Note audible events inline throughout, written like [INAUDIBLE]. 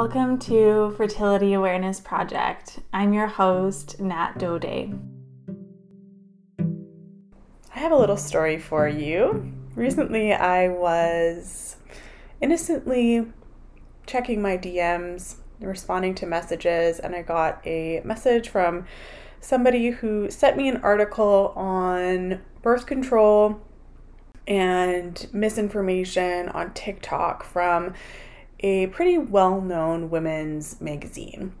Welcome to Fertility Awareness Project. I'm your host, Nat Dode. I have a little story for you. Recently, I was innocently checking my DMs, responding to messages, and I got a message from somebody who sent me an article on birth control and misinformation on TikTok from a pretty well known women's magazine.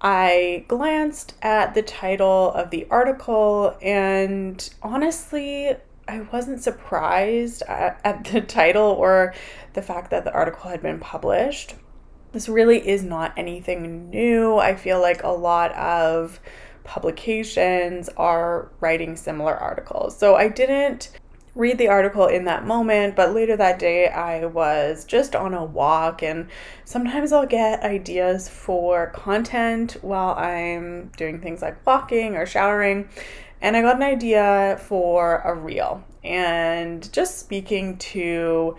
I glanced at the title of the article and honestly, I wasn't surprised at, at, the title or the fact that the article had been published. This really is not anything new. I feel like a lot of publications are writing similar articles. So I didn't read the article in that moment, but later that day I was just on a walk and sometimes I'll get ideas for content while I'm doing things like walking or showering. And I got an idea for a reel and just speaking to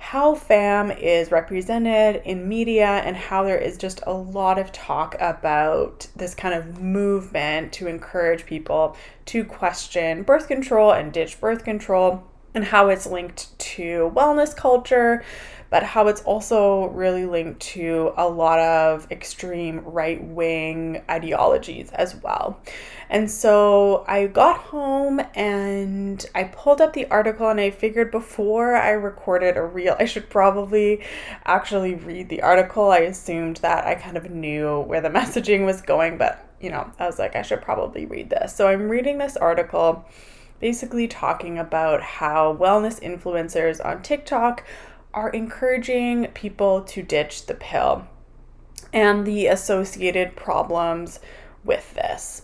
how fam is represented in media and how there is just a lot of talk about this kind of movement to encourage people to question birth control and ditch birth control and how it's linked to wellness culture, but how it's also really linked to a lot of extreme right wing ideologies as well. And so I got home and I pulled up the article and I figured before I recorded a reel, I should probably actually read the article. I assumed that I kind of knew where the [LAUGHS] messaging was going, but you know, I was like, I should probably read this. So I'm reading this article basically talking about how wellness influencers on TikTok are encouraging people to ditch the pill and the associated problems with this.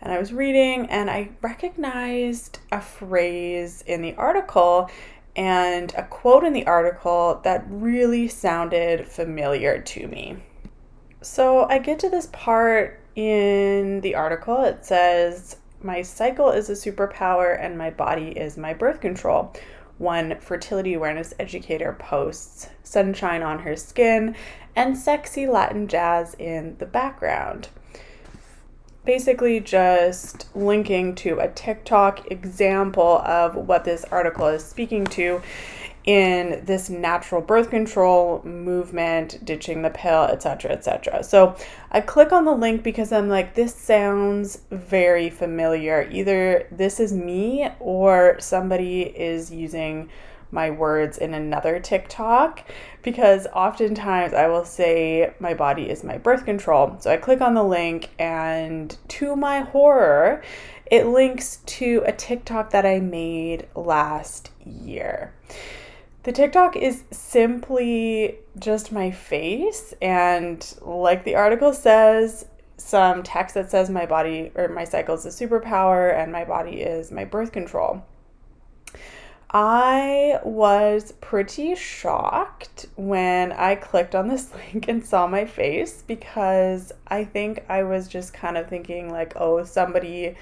And I was reading and I recognized a phrase in the article and a quote in the article that really sounded familiar to me. So I get to this part in the article. It says, My cycle is a superpower and my body is my birth control one fertility awareness educator posts sunshine on her skin and sexy Latin jazz in the background. Basically, just linking to a TikTok example of what this article is speaking to in this natural birth control movement, ditching the pill, etc., etc. So I click on the link because I'm like, this sounds very familiar. Either this is me or somebody is using my words in another TikTok because oftentimes I will say my body is my birth control. So I click on the link, and to my horror, it links to a TikTok that I made last year. The TikTok is simply just my face, and like the article says, some text that says my body or my cycle is a superpower and my body is my birth control. I was pretty shocked when I clicked on this [LAUGHS] link and saw my face because I think I was just kind of thinking, like, oh, somebody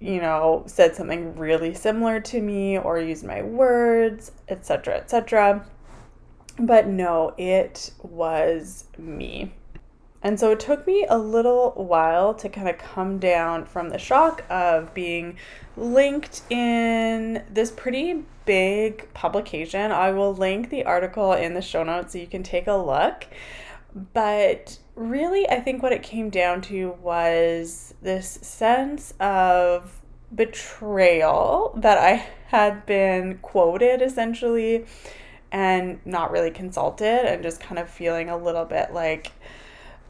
you know, said something really similar to me or used my words, etc., etc. But no, it was me. And so it took me a little while to kind of come down from the shock of being linked in this pretty big publication. I will link the article in the show notes so you can take a look. But really, I think what it came down to was this sense of betrayal that I had been quoted essentially and not really consulted and just kind of feeling a little bit like,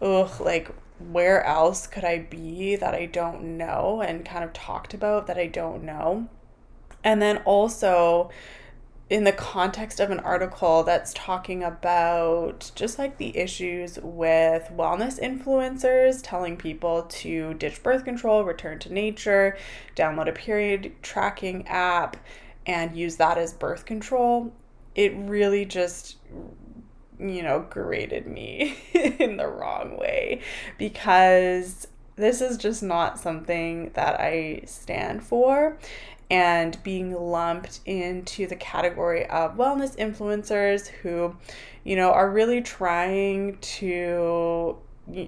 ugh, like where else could I be that I don't know and kind of talked about that I don't know. And then also in the context of an article that's talking about just like the issues with wellness influencers telling people to ditch birth control, return to nature, download a period tracking app, and use that as birth control, it really just you know, grated me [LAUGHS] in the wrong way because this is just not something that I stand for. And being lumped into the category of wellness influencers who, you know, are really trying to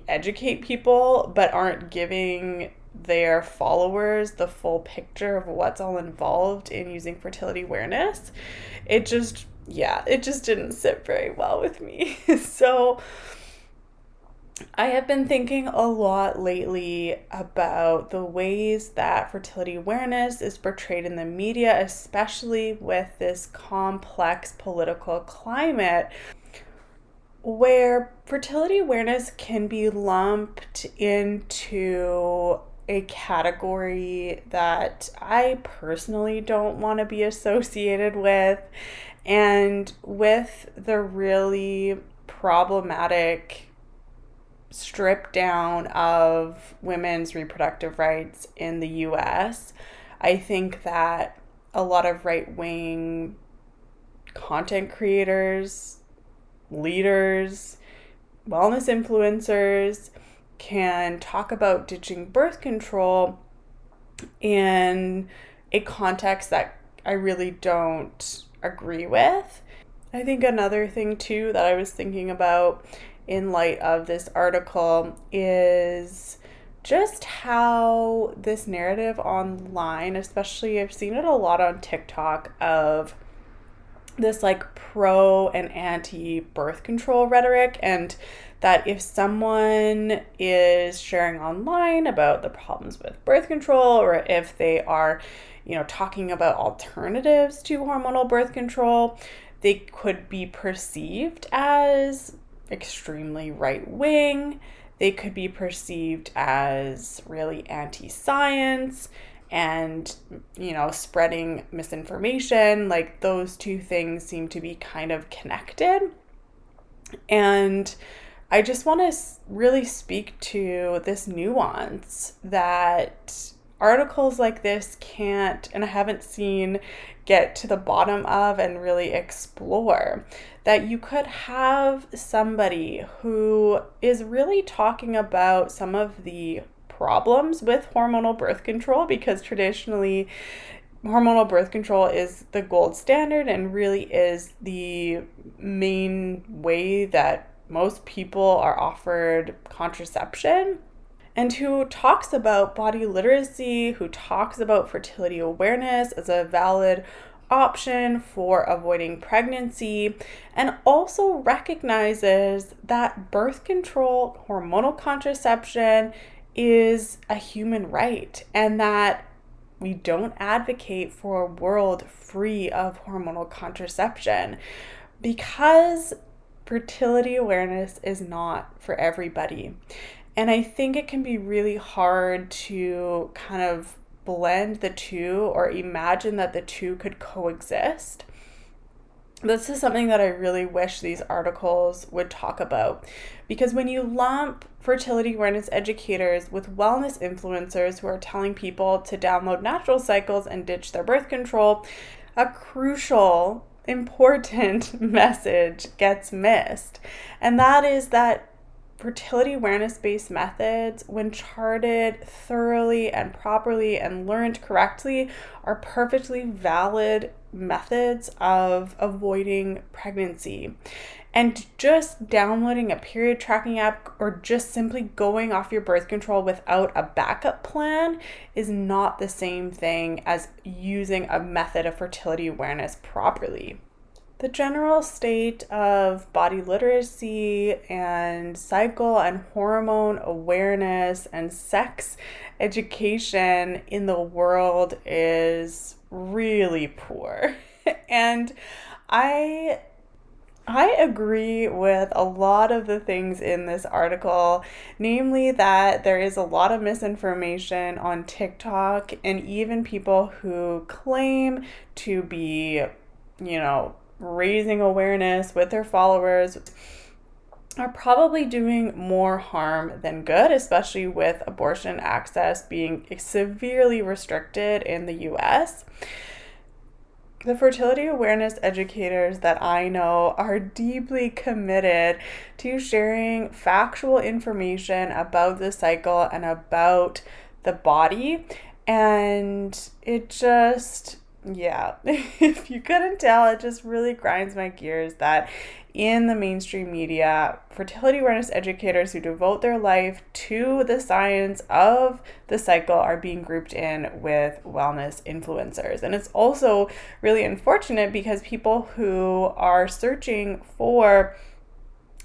educate people but aren't giving their followers the full picture of what's all involved in using fertility awareness. It just, yeah, it just didn't sit very well with me. [LAUGHS] so, I have been thinking a lot lately about the ways that fertility awareness is portrayed in the media, especially with this complex political climate where fertility awareness can be lumped into a category that I personally don't want to be associated with, and with the really problematic strip down of women's reproductive rights in the US, I think that a lot of right wing content creators, leaders, wellness influencers can talk about ditching birth control in a context that I really don't agree with. I think another thing too that I was thinking about in light of this article is just how this narrative online, especially I've seen it a lot on TikTok of this like pro and anti birth control rhetoric and that if someone is sharing online about the problems with birth control or if they are you know talking about alternatives to hormonal birth control they could be perceived as extremely right wing. They could be perceived as really anti science and, you know, spreading misinformation. Like those two things seem to be kind of connected. And I just want to really speak to this nuance that articles like this can't, and I haven't seen get to the bottom of and really explore. That you could have somebody who is really talking about some of the problems with hormonal birth control because traditionally hormonal birth control is the gold standard and really is the main way that most people are offered contraception. And who talks about body literacy, who talks about fertility awareness as a valid option for avoiding pregnancy, and also recognizes that birth control, hormonal contraception is a human right, and that we don't advocate for a world free of hormonal contraception because fertility awareness is not for everybody. And I think it can be really hard to kind of blend the two or imagine that the two could coexist. This is something that I really wish these articles would talk about because when you lump fertility awareness educators with wellness influencers who are telling people to download natural cycles and ditch their birth control, a crucial, important [LAUGHS] message gets missed. And that is that fertility awareness based methods, when charted thoroughly and properly and learned correctly, are perfectly valid methods of avoiding pregnancy. And just downloading a period tracking app or just simply going off your birth control without a backup plan is not the same thing as using a method of fertility awareness properly the general state of body literacy and cycle and hormone awareness and sex education in the world is really poor. [LAUGHS] and I I agree with a lot of the things in this article, namely that there is a lot of misinformation on TikTok and even people who claim to be, you know, raising awareness with their followers are probably doing more harm than good, especially with abortion access being severely restricted in the US. The fertility awareness educators that I know are deeply committed to sharing factual information about the cycle and about the body And it just, yeah, [LAUGHS] if you couldn't tell, it just really grinds my gears that in the mainstream media, fertility awareness educators who devote their life to the science of the cycle are being grouped in with wellness influencers. And it's also really unfortunate because people who are searching for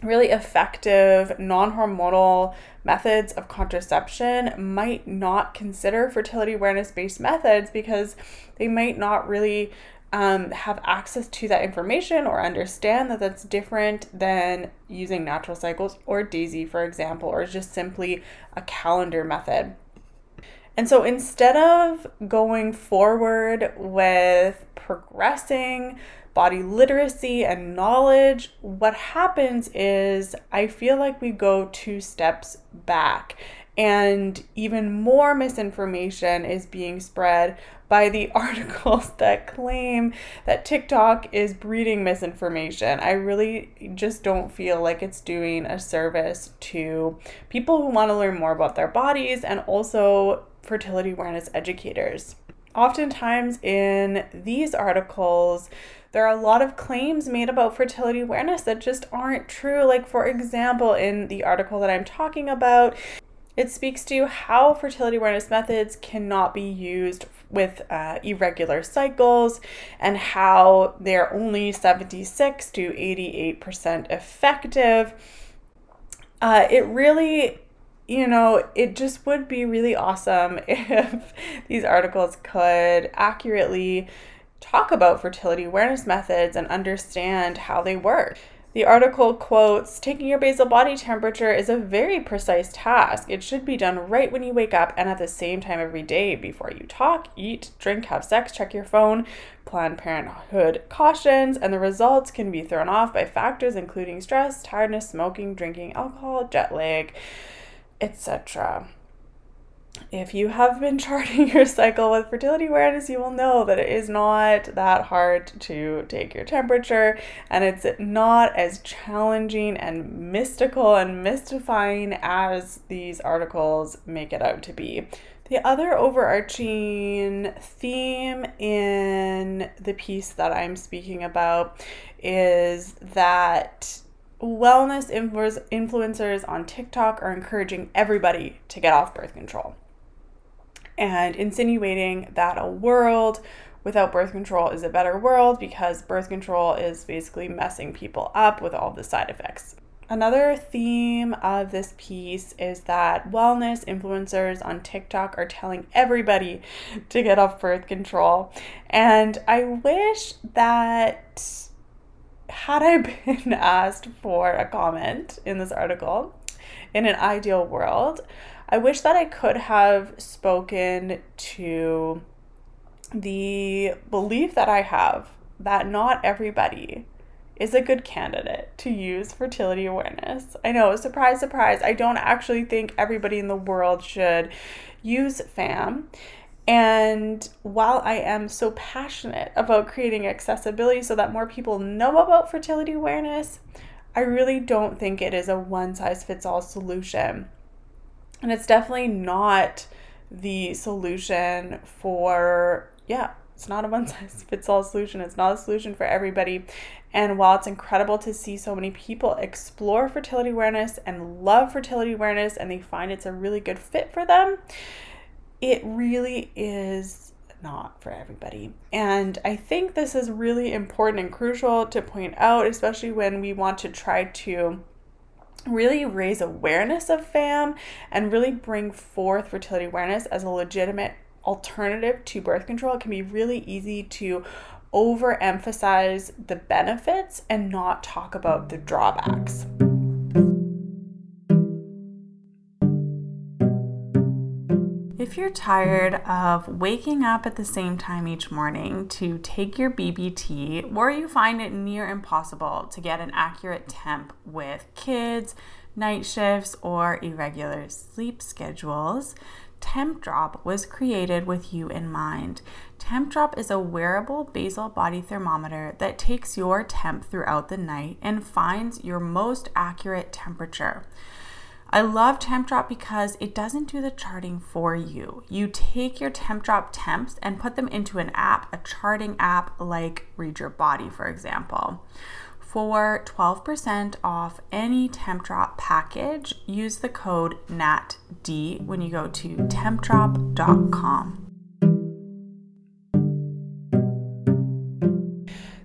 really effective non hormonal methods of contraception might not consider fertility awareness based methods because they might not really um, have access to that information or understand that that's different than using natural cycles or Daisy, for example, or just simply a calendar method. And so instead of going forward with progressing body literacy and knowledge, what happens is I feel like we go two steps back and even more misinformation is being spread by the [LAUGHS] articles that claim that TikTok is breeding misinformation. I really just don't feel like it's doing a service to people who want to learn more about their bodies and also fertility awareness educators. Oftentimes, in these articles, there are a lot of claims made about fertility awareness that just aren't true. Like, for example, in the article that I'm talking about, it speaks to how fertility awareness methods cannot be used with uh, irregular cycles and how they're only 76 to 88% effective. Uh, it really, you know, it just would be really awesome [LAUGHS] if these articles could accurately talk about fertility awareness methods and understand how they work. The article quotes Taking your basal body temperature is a very precise task. It should be done right when you wake up and at the same time every day before you talk, eat, drink, have sex, check your phone. Planned Parenthood cautions, and the results can be thrown off by factors including stress, tiredness, smoking, drinking, alcohol, jet lag, etc if you have been [LAUGHS] charting your cycle with fertility awareness, you will know that it is not that hard to take your temperature and it's not as challenging and mystical and mystifying as these articles make it out to be. The other overarching theme in the piece that I'm speaking about is that wellness influencers on TikTok are encouraging everybody to get off birth control and insinuating that a world without birth control is a better world because birth control is basically messing people up with all the side effects. Another theme of this piece is that wellness influencers on TikTok are telling everybody to get off birth control. And I wish that had I [LAUGHS] been asked for a comment in this article, in an ideal world, I wish that I could have spoken to the belief that I have that not everybody is a good candidate to use fertility awareness. I know, surprise, surprise. I don't actually think everybody in the world should use FAM. And while I am so passionate about creating accessibility so that more people know about fertility awareness, I really don't think it is a one size fits all solution. And it's definitely not the solution for, yeah, it's not a [LAUGHS] one size fits all solution. It's not a solution for everybody. And while it's incredible to see so many people explore fertility awareness and love fertility awareness and they find it's a really good fit for them, it really is not for everybody. And I think this is really important and crucial to point out, especially when we want to try to really raise awareness of FAM and really bring forth fertility awareness as a legitimate alternative to birth control, it can be really easy to overemphasize the benefits and not talk about the drawbacks. If you're tired of waking up at the same time each morning to take your BBT, or you find it near impossible to get an accurate temp with kids, night shifts, or irregular sleep schedules, Tempdrop was created with you in mind. Tempdrop is a wearable basal body thermometer that takes your temp throughout the night and finds your most accurate temperature. I love Tempdrop because it doesn't do the charting for you. You take your Tempdrop temps and put them into an app, a charting app like Read Your Body, for example. For 12% off any Tempdrop package, use the code NATD when you go to tempdrop.com.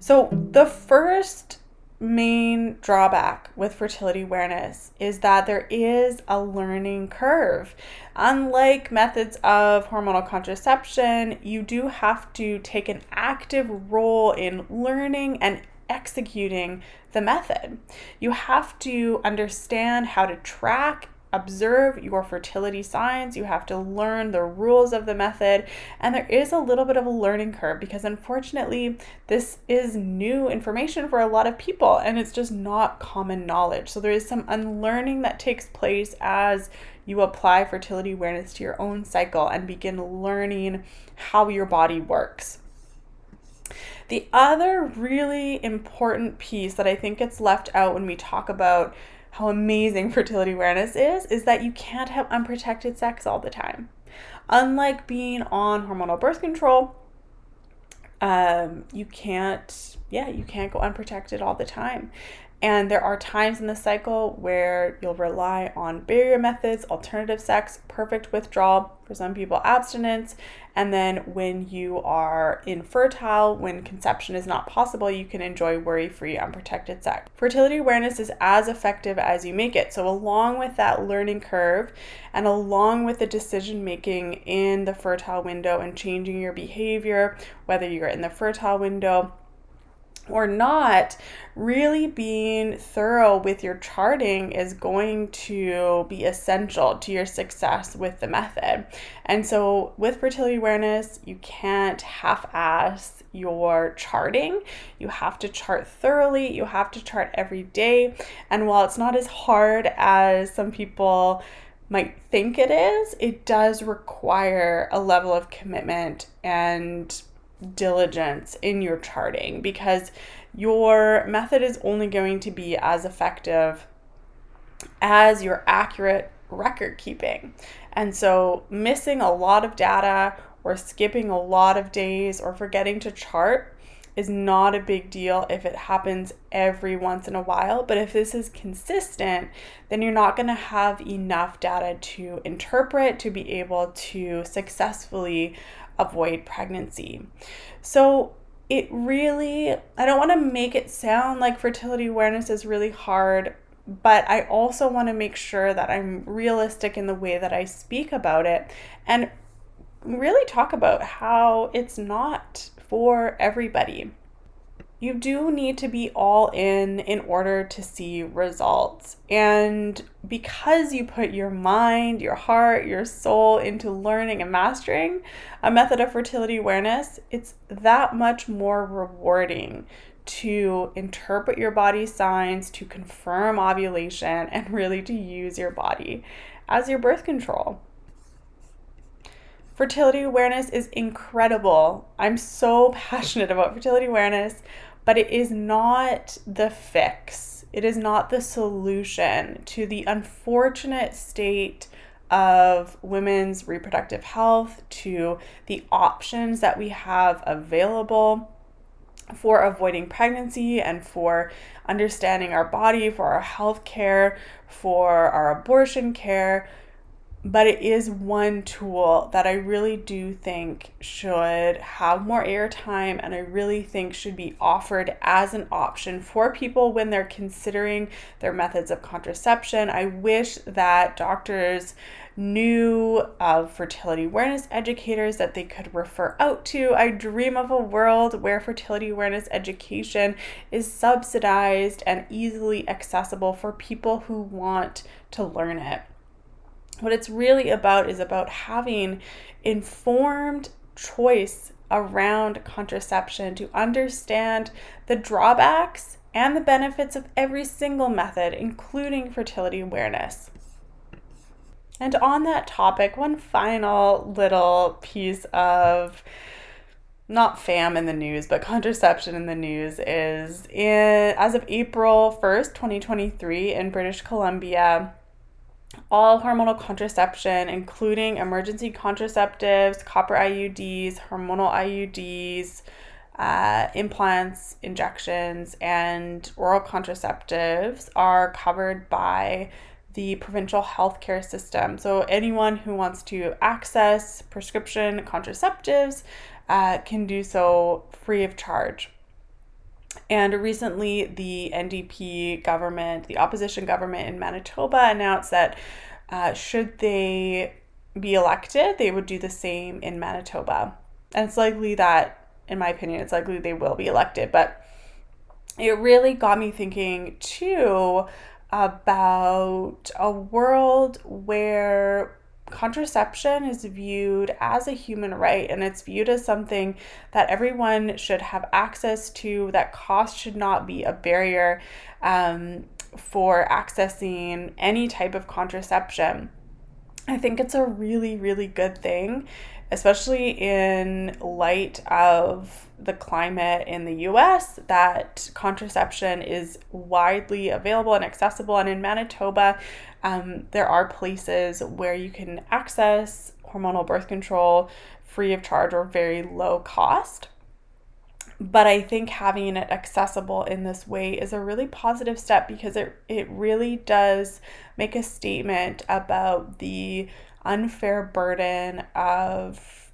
So, the first main drawback with fertility awareness is that there is a learning curve. Unlike methods of hormonal contraception, you do have to take an active role in learning and executing the method. You have to understand how to track observe your fertility signs. You have to learn the rules of the method. And there is a little bit of a learning curve because, unfortunately, this is new information for a lot of people and it's just not common knowledge. So, there is some unlearning that takes place as you apply fertility awareness to your own cycle and begin learning how your body works. The other really important piece that I think gets left out when we talk about how amazing [LAUGHS] fertility awareness is is that you can't have unprotected sex all the time. Unlike being on hormonal birth control, um, you can't, yeah, you can't go unprotected all the time. And there are times in the cycle where you'll rely on barrier methods, alternative sex, perfect withdrawal, for some people, abstinence. And then when you are infertile, when conception is not possible, you can enjoy worry free, unprotected sex. Fertility awareness is as effective as you make it. So, along with that learning curve and along with the decision making in the fertile window and changing your behavior, whether you're in the fertile window, or not, really being thorough with your charting is going to be essential to your success with the method. And so, with fertility awareness, you can't half ass your charting. You have to chart thoroughly, you have to chart every day. And while it's not as hard as some people might think it is, it does require a level of commitment and diligence in your charting because your method is only going to be as effective as your accurate record keeping. And so, missing a lot of data or skipping a lot of days or forgetting to chart is not a big deal if it happens every once in a while. But if this is consistent, then you're not going to have enough data to interpret to be able to successfully avoid pregnancy. So, it really, I don't want to make it sound like fertility awareness is really hard, but I also want to make sure that I'm realistic in the way that I speak about it and really talk about how it's not for everybody you do need to be all in in order to see results. And because you put your mind, your heart, your soul into learning and mastering a method of fertility awareness, it's that much more rewarding to interpret your body signs, to confirm ovulation, and really to use your body as your birth control. Fertility awareness is incredible. I'm so [LAUGHS] passionate about fertility awareness but it is not the fix. It is not the solution to the unfortunate state of women's reproductive health, to the options that we have available for avoiding pregnancy and for understanding our body, for our health care, for our abortion care, but it is one tool that I really do think should have more airtime and I really think should be offered as an option for people when they're considering their methods of contraception. I wish that doctors knew of fertility awareness educators that they could refer out to. I dream of a world where fertility awareness education is subsidized and easily accessible for people who want to learn it what it's really about is about having informed choice around contraception to understand the drawbacks and the benefits of every single method, including fertility awareness. And on that topic, one final little piece of not fam in the news, but contraception in the news is in as of April 1st, 2023 in British Columbia, all hormonal contraception, including emergency contraceptives, copper IUDs, hormonal IUDs, uh, implants, injections, and oral contraceptives are covered by the provincial healthcare system. So, anyone who wants to access prescription contraceptives uh, can do so free of charge. And recently, the NDP government, the opposition government in Manitoba, announced that uh, should they be elected, they would do the same in Manitoba. And it's likely that, in my opinion, it's likely they will be elected. But it really got me thinking, too, about a world where contraception is viewed as a human right and it's viewed as something that everyone should have access to, that cost should not be a barrier um, for accessing any type of contraception. I think it's a really, really good thing, especially in light of the climate in the US that contraception is widely available and accessible. And in Manitoba, um, there are places where you can access hormonal birth control free of charge or very low cost. But I think having it accessible in this way is a really positive step because it, it really does make a statement about the unfair burden of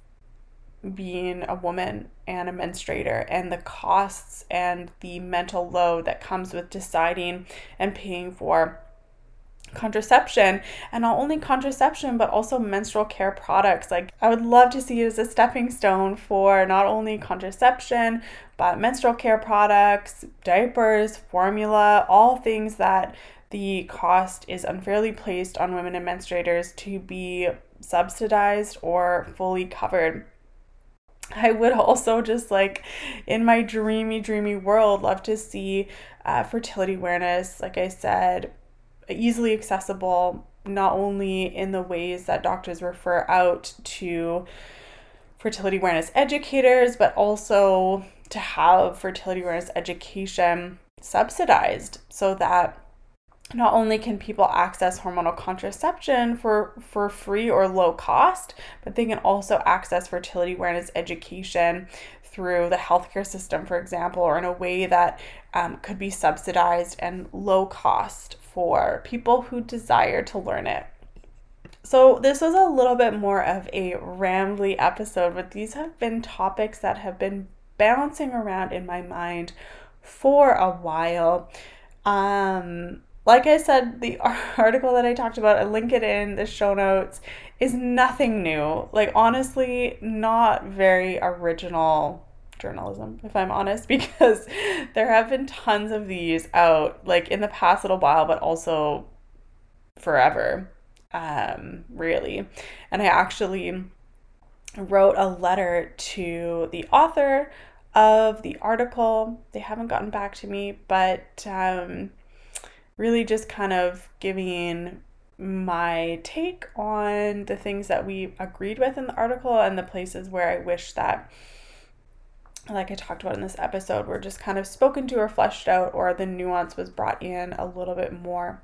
being a woman and a menstruator and the costs and the mental load that comes with deciding and paying for contraception and not only contraception but also menstrual care products. Like i would love to see it as a stepping stone for not only contraception but menstrual care products diapers formula all things that the cost is unfairly placed on women and menstruators to be subsidized or fully covered. I would also just like in my dreamy, dreamy world love to see uh, fertility awareness, like I said, easily accessible, not only in the ways that doctors refer out to fertility awareness educators, but also to have fertility awareness education subsidized so that not only can people access hormonal contraception for, for free or low cost, but they can also access fertility awareness education through the healthcare system, for example, or in a way that um, could be subsidized and low cost for people who desire to learn it. So, this was a little bit more of a rambly episode, but these have been topics that have been bouncing around in my mind for a while. Um, like I said, the [LAUGHS] article that I talked about, I link it in the show notes, is nothing new. Like, honestly, not very original journalism, if I'm honest, [LAUGHS] because there have been tons of these out, like in the past little while, but also forever, um, really. And I actually wrote a letter to the author of the article. They haven't gotten back to me, but um, really just kind of giving my take on the things that we agreed with in the article and the places where I wish that like I talked about in this episode were just kind of spoken to or fleshed out or the nuance was brought in a little bit more.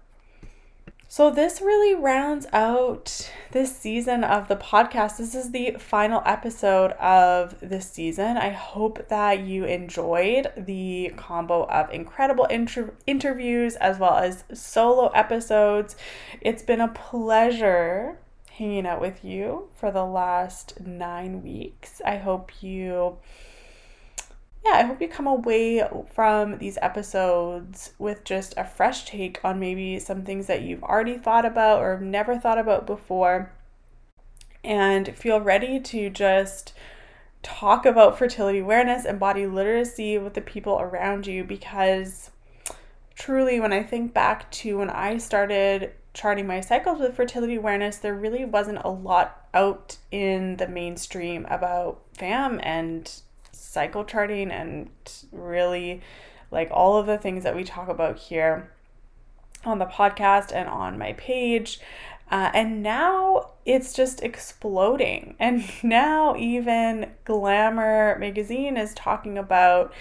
So, this really rounds out this season of the podcast. This is the final episode of this season. I hope that you enjoyed the combo of incredible inter- interviews as well as solo episodes. It's been a pleasure hanging out with you for the last nine weeks. I hope you yeah, I hope you come away from these episodes with just a fresh take on maybe some things that you've already thought about or never thought about before. And feel ready to just talk about fertility awareness and body literacy with the people around you because truly when I think back to when I started charting my cycles with fertility awareness, there really wasn't a lot out in the mainstream about FAM and cycle charting and really like all of the things that we talk about here on the podcast and on my page. Uh, and now it's just exploding. [LAUGHS] And now even Glamour magazine is talking about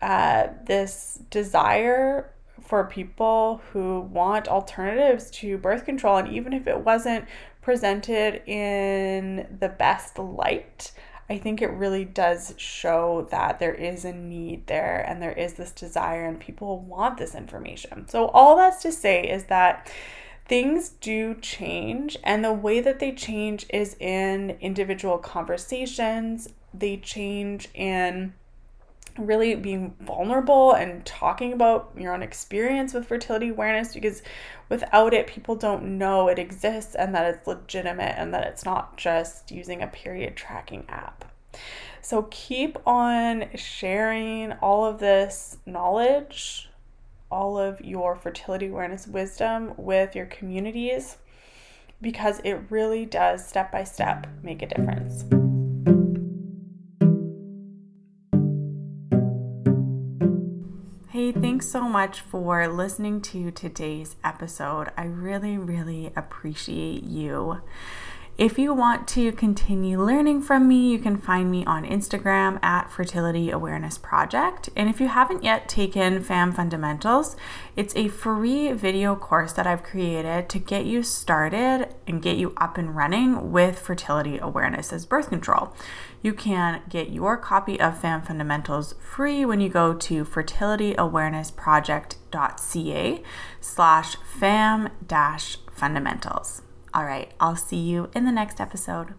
uh, this desire for people who want alternatives to birth control. And even if it wasn't presented in the best light, I think it really does show that there is a need there and there is this desire, and people want this information. So, all that's to say is that things do change, and the way that they change is in individual conversations, they change in really being vulnerable and talking about your own experience with fertility awareness because without it people don't know it exists and that it's legitimate and that it's not just using a period tracking app. So keep on sharing all of this knowledge all of your fertility awareness wisdom with your communities because it really does step by step make a difference Hey, thanks so much for listening to today's episode. I really, really appreciate you. If you want to continue learning from me, you can find me on Instagram at Fertility Awareness Project. And if you haven't yet taken FAM Fundamentals, it's a free video course that I've created to get you started and get you up and running with fertility awareness as birth control. You can get your copy of FAM Fundamentals free when you go to fertilityawarenessproject.ca slash fam dash fundamentals. All right, I'll see you in the next episode.